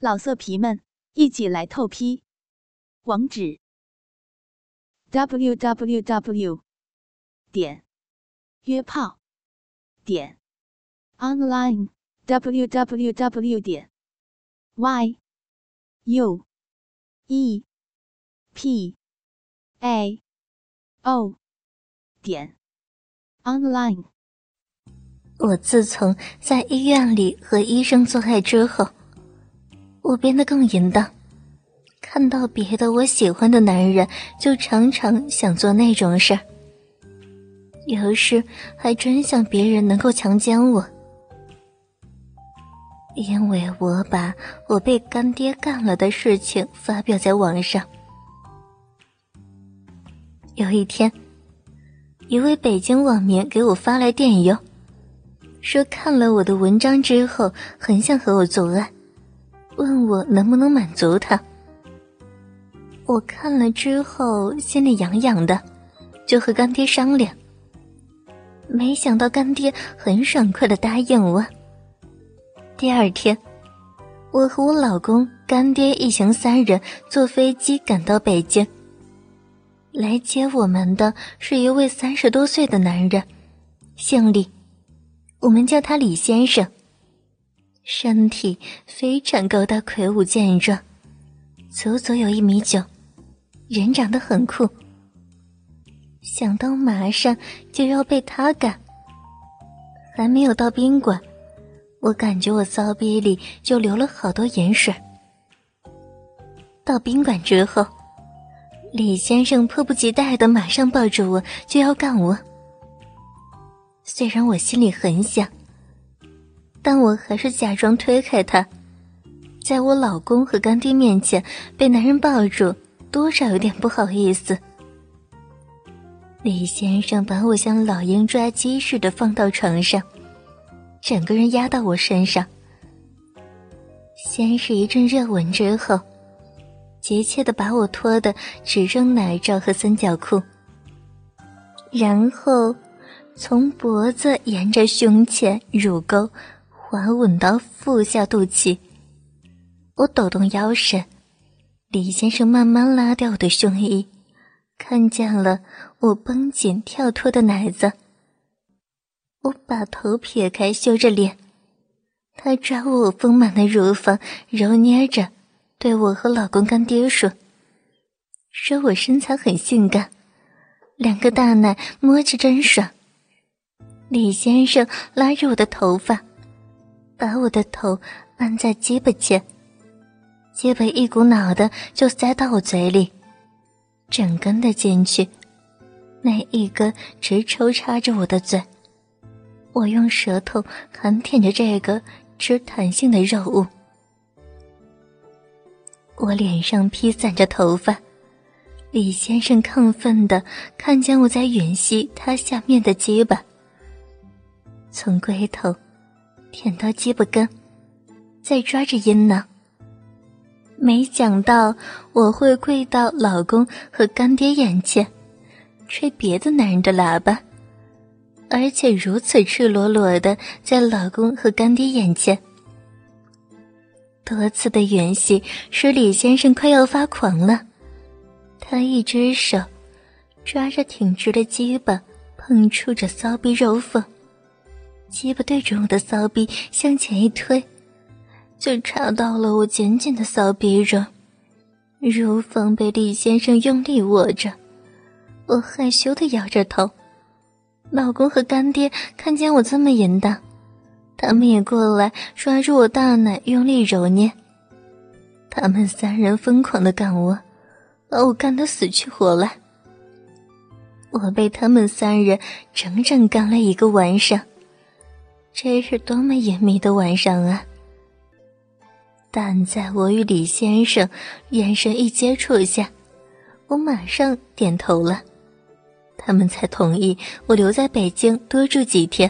老色皮们，一起来透批！网址：w w w 点约炮点 online w w w 点 y u e p a o 点 online。我自从在医院里和医生做爱之后。我变得更淫荡，看到别的我喜欢的男人，就常常想做那种事儿。有时还真想别人能够强奸我，因为我把我被干爹干了的事情发表在网上。有一天，一位北京网民给我发来电邮，说看了我的文章之后，很想和我做爱。问我能不能满足他？我看了之后心里痒痒的，就和干爹商量。没想到干爹很爽快的答应我。第二天，我和我老公、干爹一行三人坐飞机赶到北京。来接我们的是一位三十多岁的男人，姓李，我们叫他李先生。身体非常高大魁梧健壮，足足有一米九，人长得很酷。想到马上就要被他干，还没有到宾馆，我感觉我骚逼里就流了好多盐水。到宾馆之后，李先生迫不及待的马上抱着我就要干我，虽然我心里很想。但我还是假装推开他，在我老公和干爹面前被男人抱住，多少有点不好意思。李先生把我像老鹰抓鸡似的放到床上，整个人压到我身上。先是一阵热吻，之后急切的把我脱的只剩奶罩和三角裤，然后从脖子沿着胸前、乳沟。缓吻到腹下肚脐，我抖动腰身，李先生慢慢拉掉我的胸衣，看见了我绷紧跳脱的奶子。我把头撇开，羞着脸，他抓我丰满的乳房，揉捏着，对我和老公干爹说：“说我身材很性感，两个大奶摸着真爽。”李先生拉着我的头发。把我的头按在鸡巴前，鸡巴一股脑的就塞到我嘴里，整根的进去，那一根直抽插着我的嘴。我用舌头含舔着这个吃弹性的肉物，我脸上披散着头发。李先生亢奋的看见我在吮吸他下面的鸡巴，从龟头。舔到鸡巴根，再抓着阴呢。没想到我会跪到老公和干爹眼前，吹别的男人的喇叭，而且如此赤裸裸的在老公和干爹眼前。多次的允许使李先生快要发狂了，他一只手抓着挺直的鸡巴，碰触着骚逼肉缝。鸡巴对着我的骚逼向前一推，就插到了我紧紧的骚逼中，乳房被李先生用力握着，我害羞的摇着头。老公和干爹看见我这么淫荡，他们也过来抓住我大奶用力揉捏。他们三人疯狂的干我，把我干得死去活来。我被他们三人整整干了一个晚上。这是多么隐秘的晚上啊！但在我与李先生眼神一接触下，我马上点头了，他们才同意我留在北京多住几天。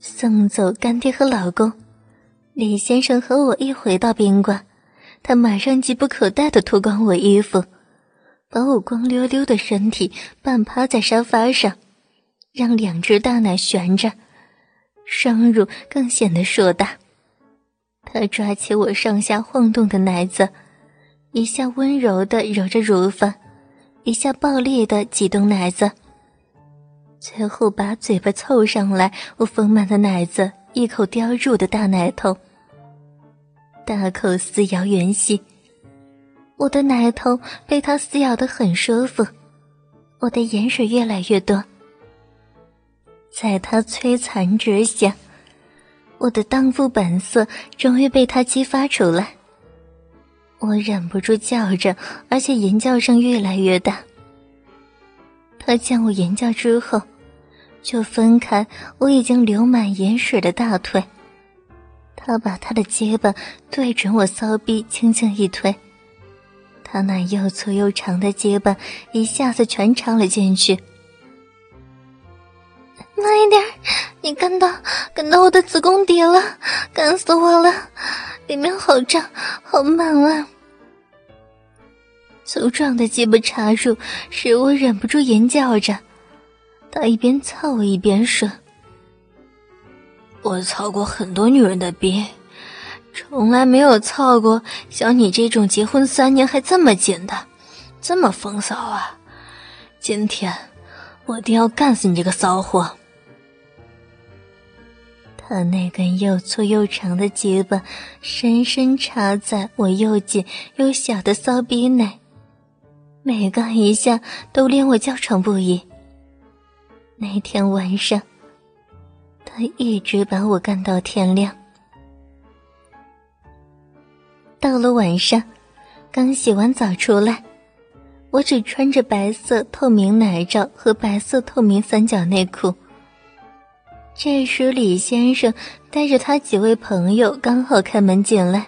送走干爹和老公，李先生和我一回到宾馆，他马上急不可待的脱光我衣服，把我光溜溜的身体半趴在沙发上。让两只大奶悬着，双乳更显得硕大。他抓起我上下晃动的奶子，一下温柔的揉着乳房，一下暴力的挤动奶子，最后把嘴巴凑上来我丰满的奶子，一口叼入的大奶头，大口撕咬圆细。我的奶头被他撕咬的很舒服，我的盐水越来越多，在他摧残之下。我的荡妇本色终于被他激发出来，我忍不住叫着，而且吟叫声越来越大。他见我吟叫之后，就分开我已经流满盐水的大腿。他把他的结巴对准我骚逼，轻轻一推，他那又粗又长的结巴一下子全插了进去。慢一点，你干到干到我的子宫底了，干死我了！里面好胀，好满啊！粗壮的鸡巴插入，使我忍不住尖叫着。他一边操我一边说：“我操过很多女人的逼，从来没有操过像你这种结婚三年还这么紧的，这么风骚啊！今天我定要干死你这个骚货！”他那根又粗又长的结巴深深插在我又紧又小的骚逼内，每干一下都令我叫喘不已。那天晚上，他一直把我干到天亮。到了晚上，刚洗完澡出来，我只穿着白色透明奶罩和白色透明三角内裤。这时，李先生带着他几位朋友刚好开门进来。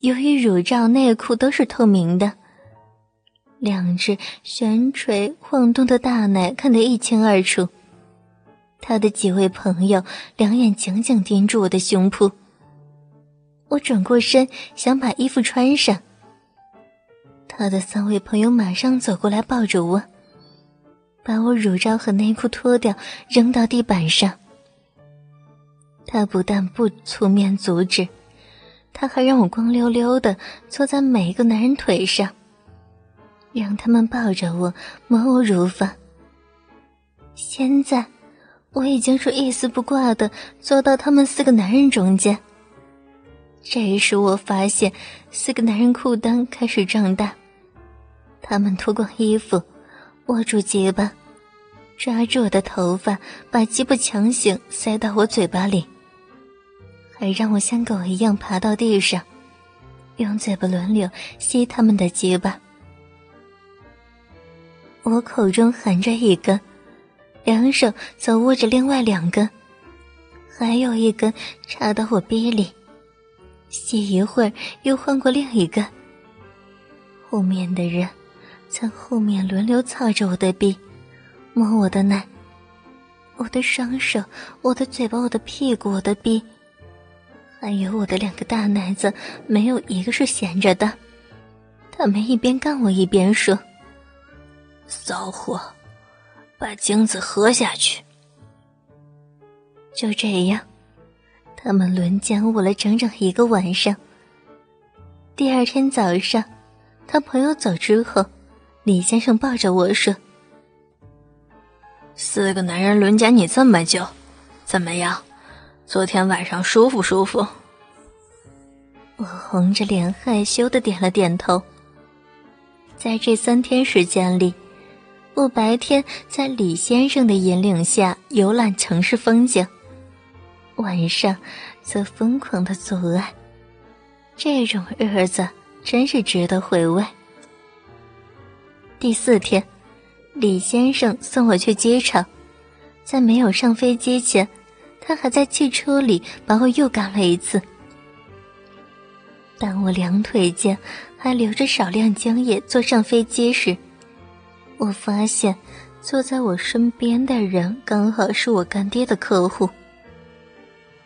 由于乳罩、内裤都是透明的，两只悬垂晃动的大奶看得一清二楚。他的几位朋友两眼紧紧盯住我的胸脯。我转过身想把衣服穿上，他的三位朋友马上走过来抱着我。把我乳罩和内裤脱掉，扔到地板上。他不但不出面阻止，他还让我光溜溜的坐在每一个男人腿上，让他们抱着我摸我乳房。现在，我已经是一丝不挂的坐到他们四个男人中间。这时，我发现四个男人裤裆开始胀大，他们脱光衣服。握住结巴，抓住我的头发，把鸡巴强行塞到我嘴巴里，还让我像狗一样爬到地上，用嘴巴轮流吸他们的结巴。我口中含着一根，两手则握着另外两根，还有一根插到我鼻里，吸一会儿又换过另一根。后面的人。在后面轮流操着我的臂，摸我的奶，我的双手，我的嘴巴，我的屁股，我的臂，还有我的两个大奶子，没有一个是闲着的。他们一边干我一边说：“骚货，把精子喝下去。”就这样，他们轮奸我了整整一个晚上。第二天早上，他朋友走之后。李先生抱着我说：“四个男人轮奸你这么久，怎么样？昨天晚上舒服舒服？”我红着脸害羞的点了点头。在这三天时间里，我白天在李先生的引领下游览城市风景，晚上则疯狂的做爱。这种日子真是值得回味。第四天，李先生送我去机场，在没有上飞机前，他还在汽车里把我又干了一次。当我两腿间还留着少量精液坐上飞机时，我发现坐在我身边的人刚好是我干爹的客户。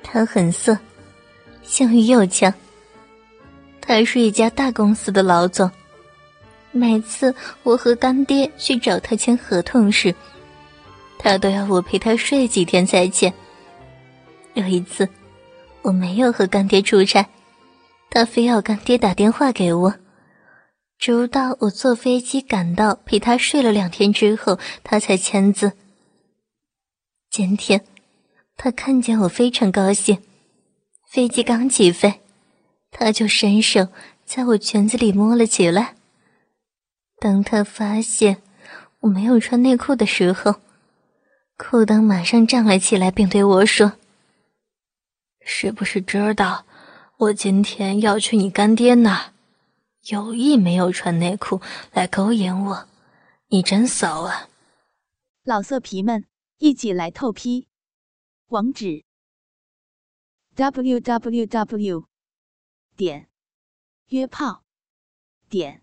他很色，性欲又强，他是一家大公司的老总。每次我和干爹去找他签合同时，他都要我陪他睡几天才签。有一次，我没有和干爹出差，他非要干爹打电话给我，直到我坐飞机赶到陪他睡了两天之后，他才签字。今天，他看见我非常高兴，飞机刚起飞，他就伸手在我裙子里摸了起来。当他发现我没有穿内裤的时候，裤裆马上站了起来，并对我说：“是不是知道我今天要去你干爹那，有意没有穿内裤来勾引我？你真骚啊！”老色皮们，一起来透批！网址：w w w. 点约炮点